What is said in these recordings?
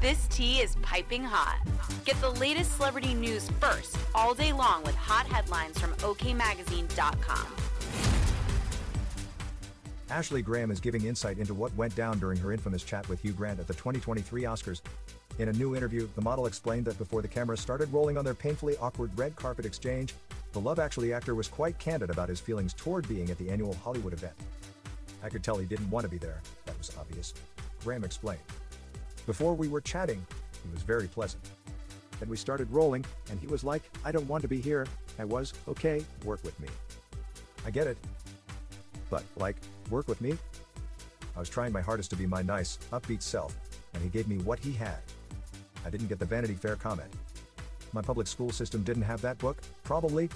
This tea is piping hot. Get the latest celebrity news first all day long with hot headlines from OKMagazine.com. Ashley Graham is giving insight into what went down during her infamous chat with Hugh Grant at the 2023 Oscars. In a new interview, the model explained that before the cameras started rolling on their painfully awkward red carpet exchange, the Love Actually actor was quite candid about his feelings toward being at the annual Hollywood event. I could tell he didn't want to be there, that was obvious. Graham explained. Before we were chatting, he was very pleasant. Then we started rolling, and he was like, I don't want to be here. I was, okay, work with me. I get it. But, like, work with me? I was trying my hardest to be my nice, upbeat self, and he gave me what he had. I didn't get the Vanity Fair comment. My public school system didn't have that book, probably.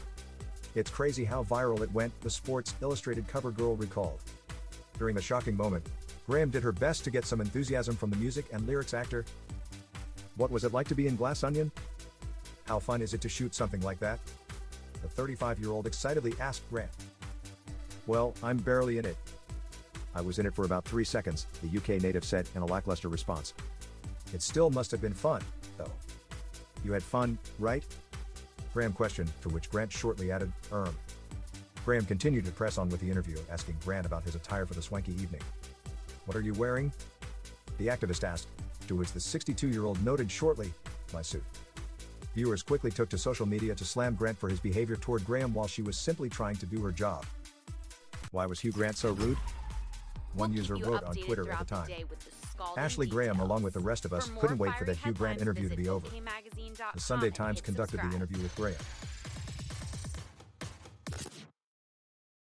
It's crazy how viral it went, the Sports Illustrated cover girl recalled. During the shocking moment, Graham did her best to get some enthusiasm from the music and lyrics actor. What was it like to be in Glass Onion? How fun is it to shoot something like that? The 35 year old excitedly asked Graham. Well, I'm barely in it. I was in it for about three seconds, the UK native said in a lackluster response. It still must have been fun, though. You had fun, right? Graham questioned, to which Grant shortly added, Erm. Graham continued to press on with the interview, asking Grant about his attire for the swanky evening. What are you wearing? The activist asked, to which the 62 year old noted shortly, My suit. Viewers quickly took to social media to slam Grant for his behavior toward Graham while she was simply trying to do her job. Why was Hugh Grant so rude? One We'll user wrote on Twitter at the time. the Ashley Graham, along with the rest of us, couldn't wait for that Hugh Grant interview to be over. The Sunday Times conducted the interview with Graham.